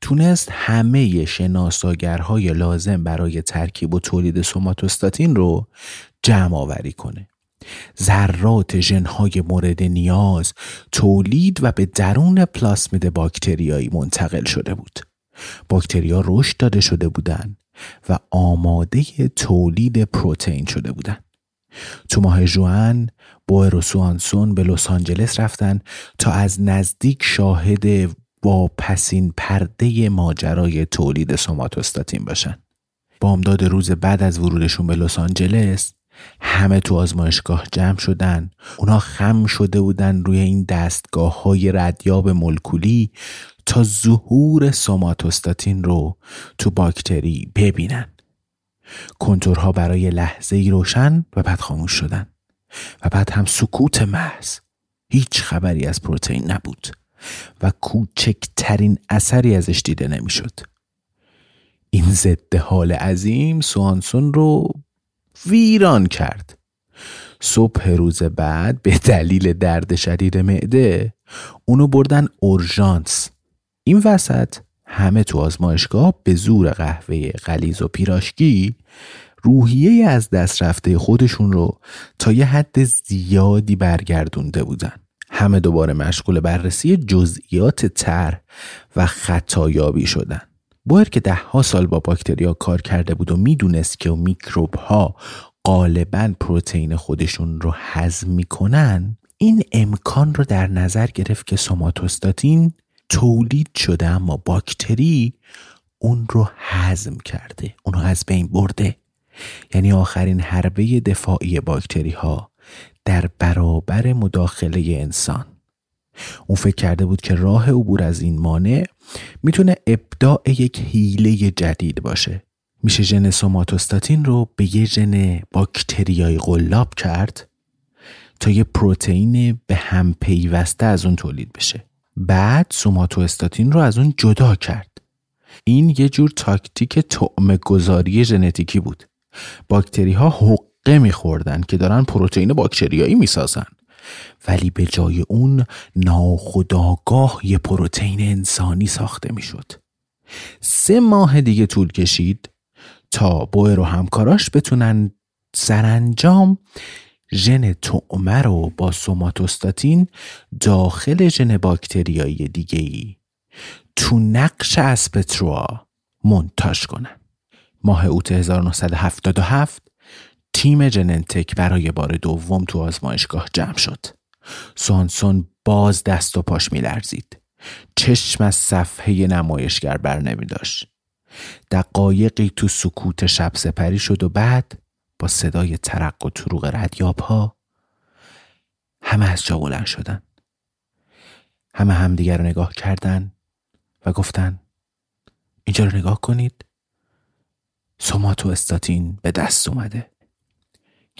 تونست همه شناساگرهای لازم برای ترکیب و تولید سوماتوستاتین رو جمع آوری کنه. ذرات ژنهای مورد نیاز تولید و به درون پلاسمید باکتریایی منتقل شده بود. باکتریا رشد داده شده بودند و آماده تولید پروتئین شده بودند تو ماه جوان بوئر و سوانسون به لس آنجلس رفتن تا از نزدیک شاهد واپسین پرده ماجرای تولید سوماتوستاتین باشن. بامداد روز بعد از ورودشون به لس آنجلس همه تو آزمایشگاه جمع شدن. اونا خم شده بودن روی این دستگاه های ردیاب مولکولی تا ظهور سوماتوستاتین رو تو باکتری ببینن. کنتورها برای لحظه ای روشن و بعد خاموش شدن. و بعد هم سکوت محض. هیچ خبری از پروتئین نبود. و کوچکترین اثری ازش دیده نمی‌شد. این ضد حال عظیم سوانسون رو ویران کرد. صبح روز بعد به دلیل درد شدید معده اونو بردن اورژانس. این وسط همه تو آزمایشگاه به زور قهوه غلیز و پیراشکی روحیه از دست رفته خودشون رو تا یه حد زیادی برگردونده بودن. همه دوباره مشغول بررسی جزئیات طرح و خطایابی شدن. بوئر که ده ها سال با باکتریا کار کرده بود و می‌دونست که میکروب ها غالبا پروتئین خودشون رو هضم می‌کنن این امکان رو در نظر گرفت که سوماتوستاتین تولید شده اما باکتری اون رو هضم کرده اون رو از بین برده. یعنی آخرین حربه دفاعی باکتری ها در برابر مداخله انسان. اون فکر کرده بود که راه عبور از این مانع می‌تونه ابداع یک حیله جدید باشه. میشه ژن سوماتوستاتین رو به یه ژن باکتریایی قلاب کرد تا یه پروتئین به هم پیوسته از اون تولید بشه. بعد سوماتوستاتین رو از اون جدا کرد. این یه جور تاکتیک طعم گذاری ژنتیکی بود. باکتری ها حقه میخوردن که دارن پروتئین باکتریایی می‌سازن. ولی به جای اون ناخداگاه یه پروتئین انسانی ساخته می‌شد. سه ماه دیگه طول کشید تا بوئر و همکاراش بتونن سرانجام ژن تعمه رو با سوماتوستاتین داخل ژن باکتریایی دیگه ای تو نقش اسپتروا منتاج کنن. ماه اوت 1977 تیم جننتک برای بار دوم تو آزمایشگاه جمع شد. سانسون باز دست و پاش میلرزید. چشم از صفحه نمایشگر بر نمی داشت. دقایقی تو سکوت شب سپری شد و بعد با صدای ترق و تروق ردیاب ها همه از جا بلند شدن. همه همدیگر رو نگاه کردن و گفتن اینجا رو نگاه کنید. سوماتو استاتین به دست اومده.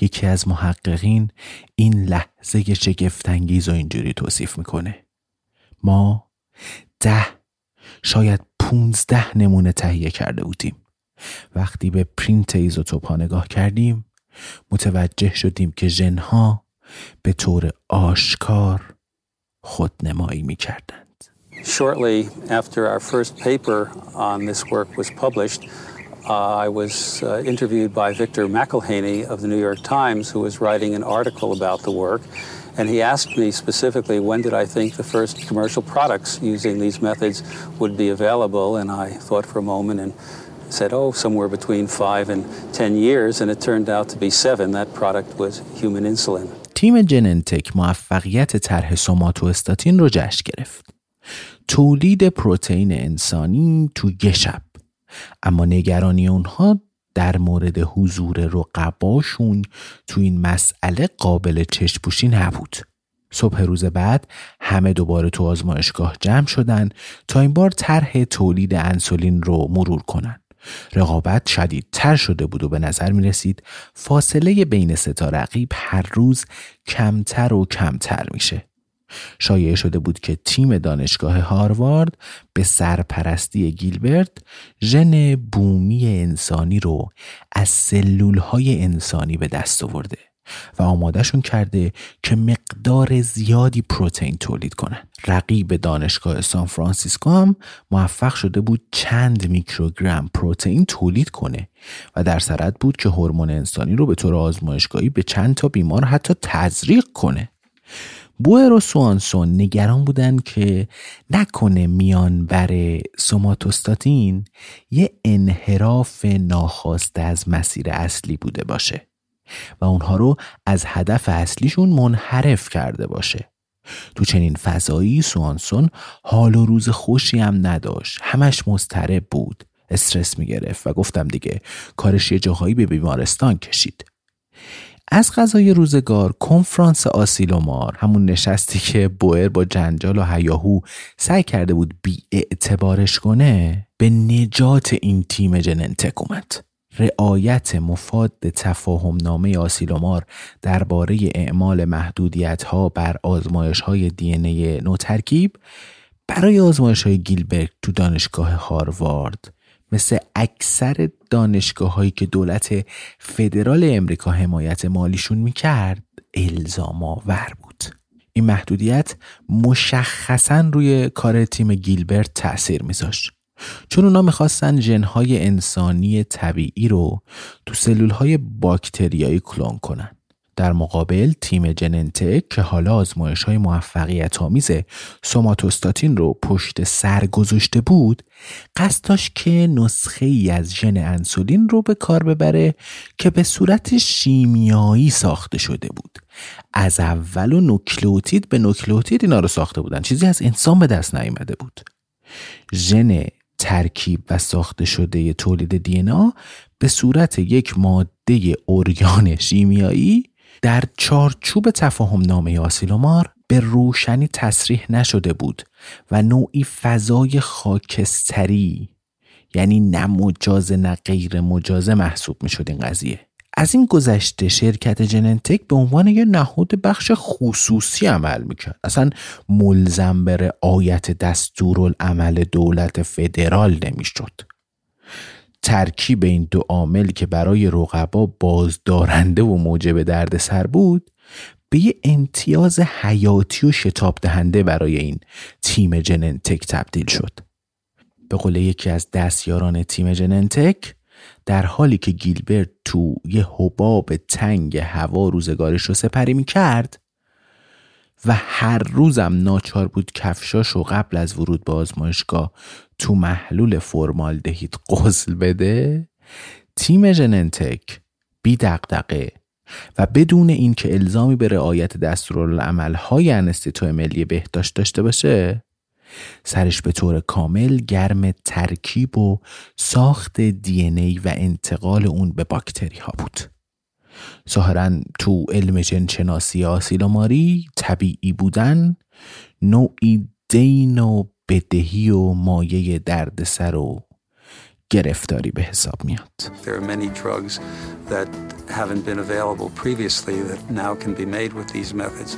یکی از محققین این لحظه شگفتانگیز و اینجوری توصیف می‌کنه. ما ده شاید پونزده نمونه تهیه کرده بودیم. وقتی به پرینت ایزوتوپ ها نگاه کردیم متوجه شدیم که ژنها به طور آشکار خودنمایی می‌کردند. Shortly after our first paper on this work was published, uh, I was uh, interviewed by Victor McElhaney of the New York Times, who was writing an article about the work. And he asked me specifically when did I think the first commercial products using these methods would be available. And I thought for a moment and said, oh, somewhere between five and ten years. And it turned out to be seven. That product was human insulin. تیم جننتک موفقیت طرح سوماتوستاتین رو جشن گرفت. تولید پروتئین انسانی تو یه شب اما نگرانی اونها در مورد حضور رقباشون تو این مسئله قابل چشپوشی نبود صبح روز بعد همه دوباره تو آزمایشگاه جمع شدن تا این بار طرح تولید انسولین رو مرور کنن رقابت شدیدتر شده بود و به نظر می رسید فاصله بین سه تا رقیب هر روز کمتر و کمتر میشه. شایعه شده بود که تیم دانشگاه هاروارد به سرپرستی گیلبرت ژن بومی انسانی رو از سلول های انسانی به دست آورده و آمادهشون کرده که مقدار زیادی پروتئین تولید کنن. رقیب دانشگاه سان فرانسیسکو هم موفق شده بود چند میکروگرم پروتئین تولید کنه و در سرت بود که هورمون انسانی رو به طور آزمایشگاهی به چند تا بیمار حتی تزریق کنه. بوئر و سوانسون نگران بودن که نکنه میان بر سوماتوستاتین یه انحراف ناخواسته از مسیر اصلی بوده باشه و اونها رو از هدف اصلیشون منحرف کرده باشه. تو چنین فضایی سوانسون حال و روز خوشی هم نداشت. همش مضطرب بود. استرس می‌گرفت و گفتم دیگه کارش یه جاهایی به بیمارستان کشید. از غذای روزگار کنفرانس آسیلومار همون نشستی که بوئر با جنجال و هیاهو سعی کرده بود بی اعتبارش کنه به نجات این تیم جننتک اومد. رعایت مفاد تفاهم نامه آسیلومار درباره اعمال محدودیت ها بر آزمایش های دی نوترکیب برای آزمایش های گیلبرگ تو دانشگاه هاروارد. مثل اکثر دانشگاه هایی که دولت فدرال امریکا حمایت مالیشون می‌کرد الزام آور بود. این محدودیت مشخصا روی کار تیم گیلبرت تأثیر میذاشت. چون اونا می‌خواستن ژنهای انسانی طبیعی رو تو سلول های باکتریایی کلون کنن. در مقابل تیم جننتک که حالا آزمایش های موفقیت آمیز سوماتوستاتین رو پشت سر گذاشته بود قصد داشت که نسخه ای از ژن انسولین رو به کار ببره که به صورت شیمیایی ساخته شده بود. از اول و نوکلئوتید به نوکلئوتید اینا رو ساخته بودن. چیزی از انسان به دست نیامده بود. ژن ترکیب و ساخته شده تولید دی به صورت یک ماده ارگان شیمیایی در چارچوب تفاهم نامه آسیلومار به روشنی تصریح نشده بود و نوعی فضای خاکستری یعنی نه مجاز نه غیر مجازه محسوب می شد این قضیه. از این گذشته شرکت جننتک به عنوان یه نهاد بخش خصوصی عمل می‌کرد. اصلا ملزم به رعایت دستورالعمل دولت فدرال نمی‌شد. ترکیب این دو عامل که برای رقبا بازدارنده و موجب دردسر بود به یه امتیاز حیاتی و شتاب دهنده برای این تیم جننتک تبدیل شد. به قول یکی از دستیاران تیم جننتک در حالی که گیلبرت تو یه حباب تنگ هوا روزگارش رو سپری می کرد و هر روزم ناچار بود کفشاش و قبل از ورود به آزمایشگاه تو محلول فرمالدهید غسل بده تیم جننتک بی دقدقه و بدون اینکه الزامی به رعایت دستورالعمل‌های انستیتو ملی بهداشت داشته باشه سرش به طور کامل گرم ترکیب و ساخت دی ای و انتقال اون به باکتری ها بود. ظاهرا تو علم جنشناسی آسیلوماری طبیعی بودن نوعی دین و بدهی و مایه دردسر و گرفتاری به حساب میاد There are many drugs that haven't been available previously that now can be made with these methods.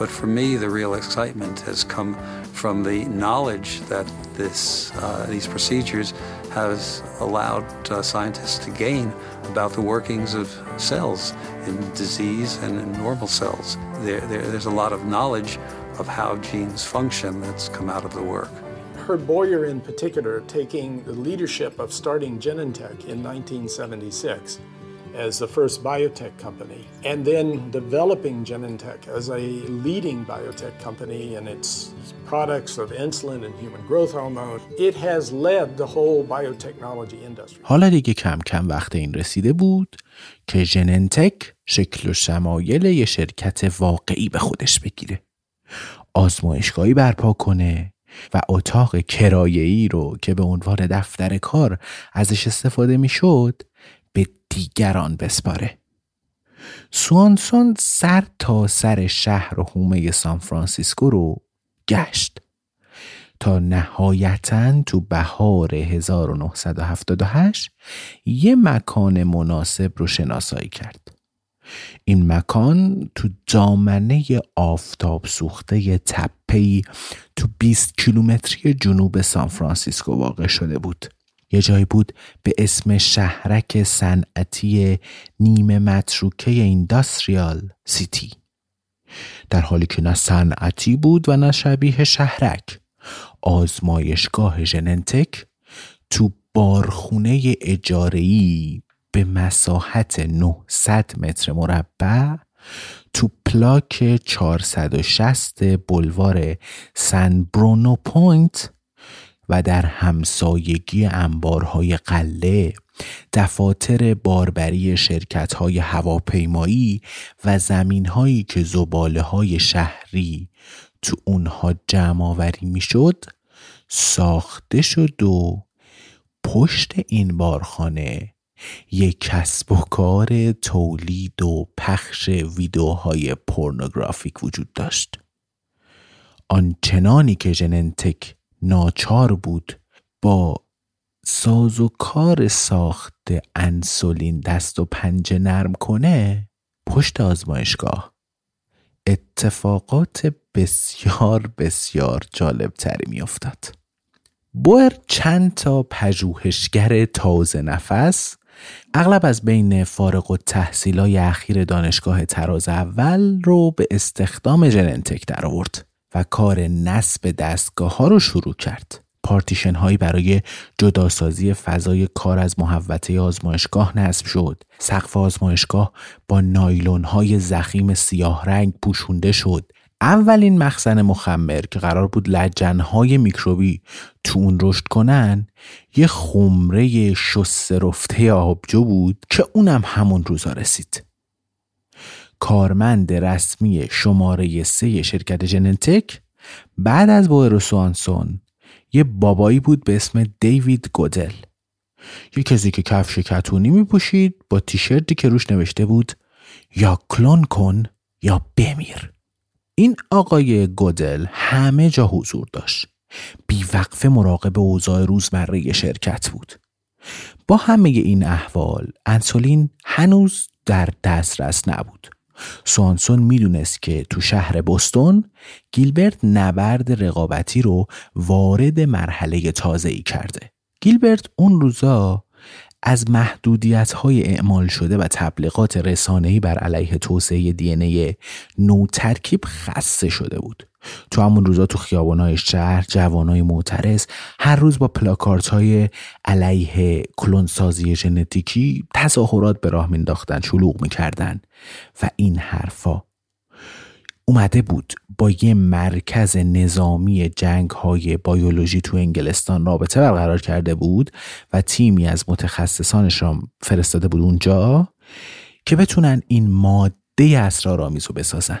But for me, the real excitement has come from the knowledge that this, uh, these procedures has allowed uh, scientists to gain about the workings of cells in disease and in normal cells. There, there, there's a lot of knowledge of how genes function that's come out of the work. Herb Boyer, in particular, taking the leadership of starting Genentech in 1976 as the first biotech company, and then developing Genentech as a leading biotech company in its products of insulin and human growth hormone. It has led the whole biotechnology industry. حالا دیگه کم کم وقت این رسیده بود که جننتک شکل و شمایل یه شرکت واقعی به خودش بگیره آزمایشگاهی برپا کنه و اتاق کرایه‌ای رو که به عنوان دفتر کار ازش استفاده می‌شد به دیگران بسپاره. سوانسون سر تا سر شهر و حومه سان فرانسیسکو رو گشت. تا نهایتا تو بهار 1978 یه مکان مناسب رو شناسایی کرد. این مکان تو دامنه آفتاب سوخته تپه‌ای تو 20 کیلومتری جنوب سان فرانسیسکو واقع شده بود. یه جایی بود به اسم شهرک صنعتی نیمه متروکه Industrial City. در حالی که نه صنعتی بود و نه شبیه شهرک آزمایشگاه ژننتک تو بارخونه اجاره‌ای به مساحت 900 متر مربع تو پلاک 460 بلوار سن برونو پوینت و در همسایگی انبارهای غله دفاتر باربری شرکت های هواپیمایی و زمین هایی که زباله های شهری تو اونها جمع آوری می شد ساخته شد و پشت این بارخانه یک کسب و کار تولید و پخش ویدیوهای پورنوگرافیک وجود داشت آنچنانی که ژننتک ناچار بود با ساز و کار ساخت انسولین دست و پنجه نرم کنه پشت آزمایشگاه اتفاقات بسیار بسیار جالب تری می افتاد. بوئر چند تا پژوهشگر تازه نفس اغلب از بین فارغ و تحصیلای اخیر دانشگاه تراز اول رو به استخدام جننتک در آورد و کار نصب دستگاه ها رو شروع کرد. پارتیشن هایی برای جداسازی فضای کار از محوطه آزمایشگاه نصب شد. سقف آزمایشگاه با نایلون های زخیم سیاه رنگ پوشونده شد. اولین مخزن مخمر که قرار بود لجنهای میکروبی تو اون رشد کنن یه خمره شسته رفته آبجو بود که اونم همون روزا رسید. کارمند رسمی شماره سه شرکت جننتک بعد از و سوانسون یه بابایی بود به اسم دیوید گودل یه کسی که کفش کتونی می پوشید با تیشرتی که روش نوشته بود یا کلون کن یا بمیر این آقای گودل همه جا حضور داشت. بیوقفه مراقب اوضاع روزمره شرکت بود. با همه این احوال انسولین هنوز در دسترس نبود. سوانسون می‌دونست که تو شهر بوستون گیلبرت نبرد رقابتی رو وارد مرحله تازه ای کرده. گیلبرت اون روزا از محدودیت های اعمال شده و تبلیغات رسانه‌ای بر علیه توسعه دی ای نو ترکیب خسته شده بود. تو همون روزا تو خیابانهای شهر جوانای معترض هر روز با پلاکارت های علیه کلونسازی ژنتیکی تظاهرات به راه مینداختن شلوغ می‌کردن و این حرفا اومده بود با یه مرکز نظامی جنگ های بیولوژی تو انگلستان رابطه برقرار کرده بود و تیمی از متخصصانش را فرستاده بود اونجا که بتونن این ماده اسرارآمیز رو بسازن.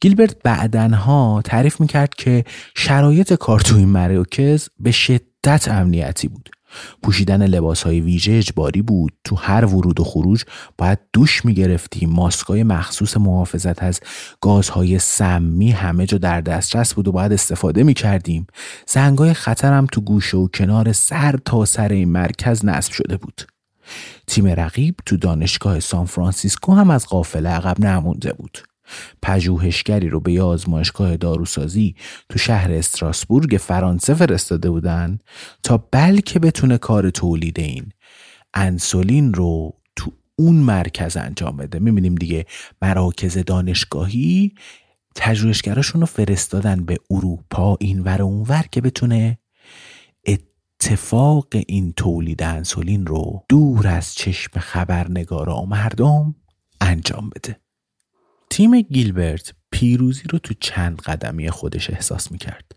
گیلبرت بعدنها تعریف می‌کرد که شرایط کار تو این مراکز به شدت امنیتی بود. پوشیدن لباس های ویژه اجباری بود. تو هر ورود و خروج باید دوش می‌گرفتیم. ماسکای مخصوص محافظت از گازهای سمی همه جا در دسترس بود و باید استفاده می‌کردیم. زنگای خطرم تو گوشه و کنار سر تا سر این مرکز نصب شده بود. تیم رقیب تو دانشگاه سان فرانسیسکو هم از قافله عقب نمونده بود. پژوهشگری رو به یه آزمایشگاه داروسازی تو شهر استراسبورگ فرانسه فرستاده بودن تا بلکه بتونه کار تولید این انسولین رو تو اون مرکز انجام بده. می‌بینیم دیگه مراکز دانشگاهی پژوهشگراشون رو فرستادن به اروپا این ور و اون ور که بتونه اتفاق این تولید انسولین رو دور از چشم خبرنگارا و مردم انجام بده. تیم گیلبرت پیروزی رو تو چند قدمی خودش احساس می‌کرد.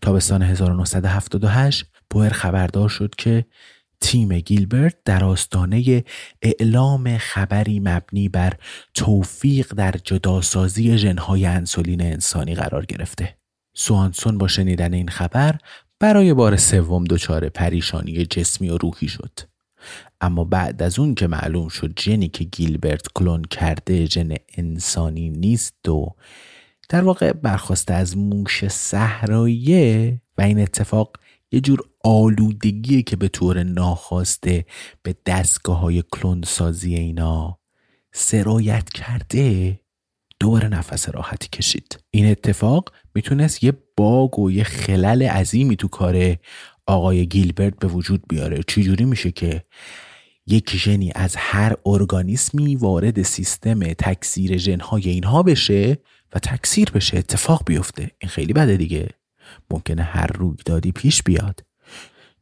تابستان 1978 بوئر خبردار شد که تیم گیلبرت در آستانه اعلام خبری مبنی بر توفیق در جداسازی ژنهای انسولین انسانی قرار گرفته. سوانسون با شنیدن این خبر برای بار سوم دچار پریشانی جسمی و روحی شد. اما بعد از اون که معلوم شد ژنی که گیلبرت کلون کرده ژن انسانی نیست و در واقع برخواسته از موش صحراییه و این اتفاق یه جور آلودگیه که به طور ناخواسته به دستگاه های کلون سازی اینا سرایت کرده. دوباره نفس راحتی کشید. این اتفاق می‌تونست یه باگ و یه خلل عظیمی تو کار آقای گیلبرت به وجود بیاره. چجوری میشه که یک ژنی از هر ارگانیسمی وارد سیستم تکثیر ژنهای اینها بشه و تکثیر بشه اتفاق بیفته. این خیلی بده دیگه. ممکنه هر رویدادی پیش بیاد.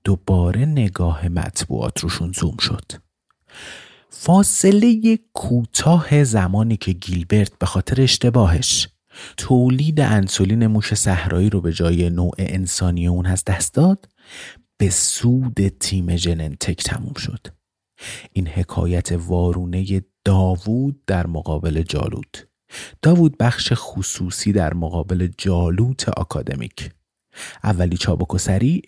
دوباره نگاه مطبوعات روشون زوم شد. فاصله کوتاه زمانی که گیلبرت به خاطر اشتباهش تولید انسولین موش صحرایی رو به جای نوع انسانی اون از دست داد به سود تیم جننتک تموم شد. این حکایت وارونه داوود در مقابل جالوت. داوود بخش خصوصی در مقابل جالوت آکادمیک. اولی چابک و سریع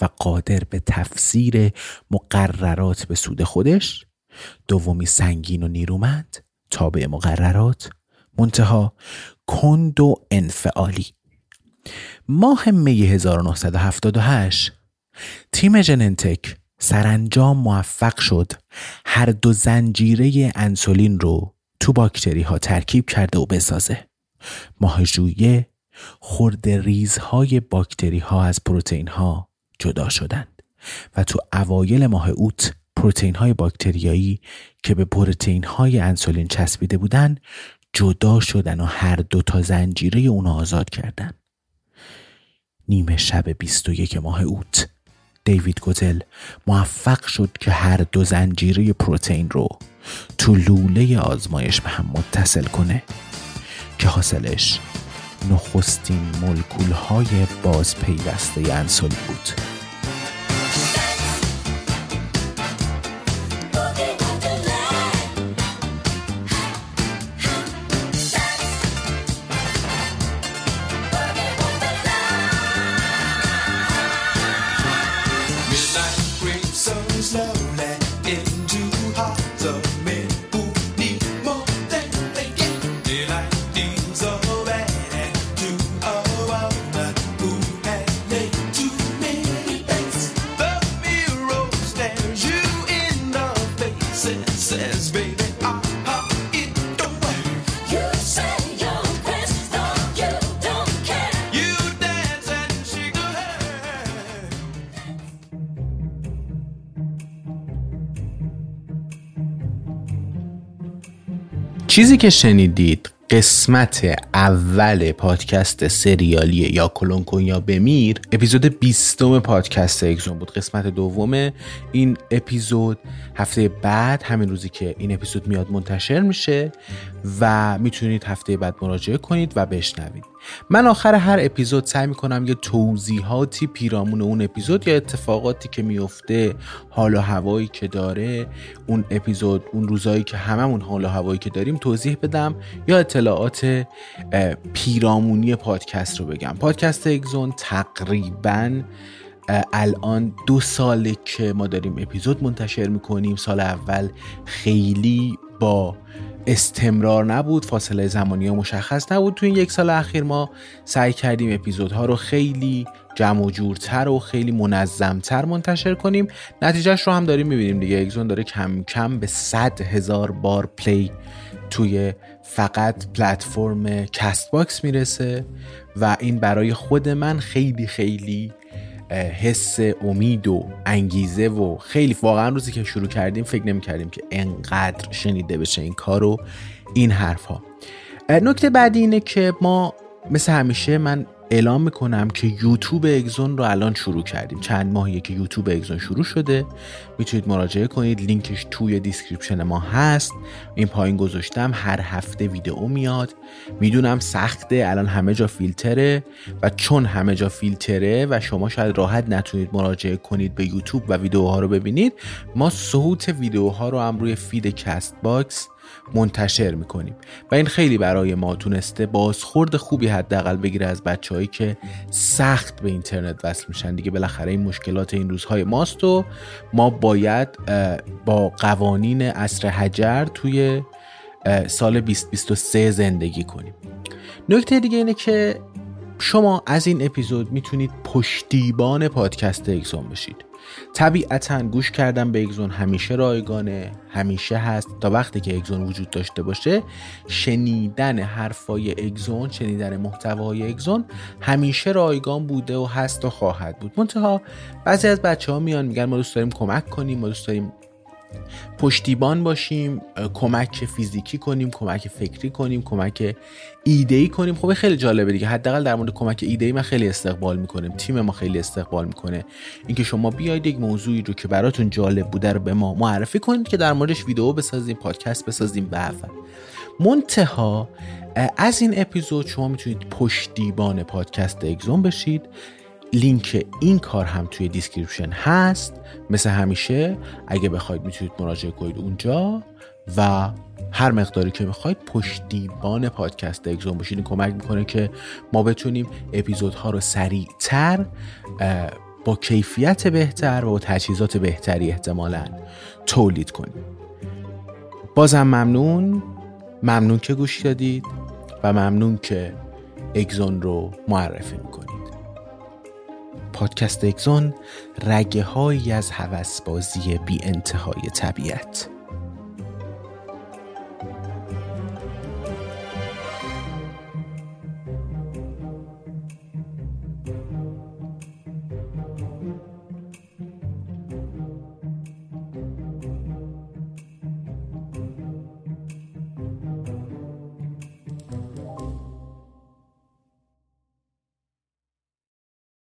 و قادر به تفسیر مقررات به سود خودش. دومی سنگین و نیرومند تابع مقررات. منتها کند و انفعالی. ماه می 1978 تیم جننتک سرانجام موفق شد. هر دو زنجیره انسولین رو تو باکتری ها ترکیب کرده و بسازه. ماه ژوئیه خورد ریزهای باکتری ها از پروتئین ها جدا شدند و تو اوایل ماه اوت پروتئین های باکتریایی که به پروتئین های انسولین چسبیده بودند جدا شدن و هر دو تا زنجیره اونو آزاد کردن. نیمه شب 21 ماه اوت. دیوید گوتل موفق شد که هر دو زنجیره پروتئین رو تو لوله آزمایش به هم متصل کنه که حاصلش نخستین مولکول های باز پیوسته انسولین بود. چیزی که شنیدید قسمت اول پادکست سریالی یا کلون کن یا بمیر اپیزود بیستم پادکست اگزون بود. قسمت دوم این اپیزود. هفته بعد همین روزی که این اپیزود میاد منتشر میشه و می‌تونید هفته بعد مراجعه کنید و بشنوید. من آخر هر اپیزود سعی می‌کنم یه توضیحاتی پیرامون اون اپیزود یا اتفاقاتی که میفته حال و هوایی که داره اون اپیزود اون روزایی که هممون حال و هوایی که داریم توضیح بدم یا اطلاعات پیرامونی پادکست رو بگم. پادکست اگزون تقریبا الان دو ساله که ما داریم اپیزود منتشر می‌کنیم. سال اول خیلی با استمرار نبود فاصله زمانی مشخص نبود تو این یک سال اخیر. ما سعی کردیم اپیزودها رو خیلی جمع و جورتر و خیلی منظمتر منتشر کنیم. نتیجهش رو هم داریم می‌بینیم دیگه. اگزون داره کم کم به صد هزار بار play توی فقط پلتفرم CastBox می‌رسه و این برای خود من خیلی خیلی حس امید و انگیزه و خیلی واقعا روزی که شروع کردیم فکر نمی کردیم که انقدر شنیده بشه این کار و این حرف ها نکته بعدی اینه که ما مثل همیشه من اعلام می‌کنم که یوتیوب اگزون رو الان شروع کردیم. چند ماهیه که یوتیوب اگزون شروع شده. می‌تونید مراجعه کنید. لینکش توی description ما هست. این پایین گذاشتم. هر هفته ویدئو میاد. می‌دونم سخته. الان همه جا فیلتره. و چون همه جا فیلتره و شما شاید راحت نتونید مراجعه کنید به یوتیوب و ویدئوها رو ببینید ما صوت ویدئوها رو هم روی feed CastBox منتشر می‌کنیم. و این خیلی برای ما تونسته بازخورد خوبی حداقل بگیره از بچههایی که سخت به اینترنت وصل میشن. دیگه بالاخره این مشکلات این روزهای ماست و ما باید با قوانین اصر حجر توی سال 2023 زندگی کنیم. نکته دیگه اینه که شما از این اپیزود می‌تونید پشتیبان پادکست اکسون بشید. طبیعتا گوش کردن به اگزون همیشه رایگانه همیشه هست. تا وقتی که اگزون وجود داشته باشه شنیدن حرفای اگزون شنیدن محتوای اگزون همیشه رایگان بوده و هست و خواهد بود. منتها بعضی از بچه ها میان میگن ما دوست داریم کمک کنیم ما دوست داریم پشتیبان باشیم کمک فیزیکی کنیم کمک فکری کنیم کمک ایده ای کنیم. خب خیلی جالبه دیگه. حداقل در مورد کمک ایده ای من خیلی استقبال می‌کنیم تیم ما خیلی استقبال می‌کنه. اینکه شما بیاید یک موضوعی رو که براتون جالب بوده رو به ما معرفی کنید که در موردش ویدیو بسازیم پادکست بسازیم و منتها از این اپیزود شما می‌تونید پشتیبان پادکست اگزون بشید. لینک این کار هم توی description هست مثل همیشه. اگه بخواید می‌تونید مراجعه کنید اونجا و هر مقداری که بخواید پشتیبان پادکست اگزون باشید این کمک می‌کنه که ما بتونیم اپیزودها رو سریعتر با کیفیت بهتر و با تجهیزات بهتری احتمالا تولید کنیم. بازم ممنون. ممنون که گوش دادید و ممنون که اگزون رو معرفی می‌کنید. پادکست اکزون رگه هایی از هوسبازی بی انتهای طبیعت.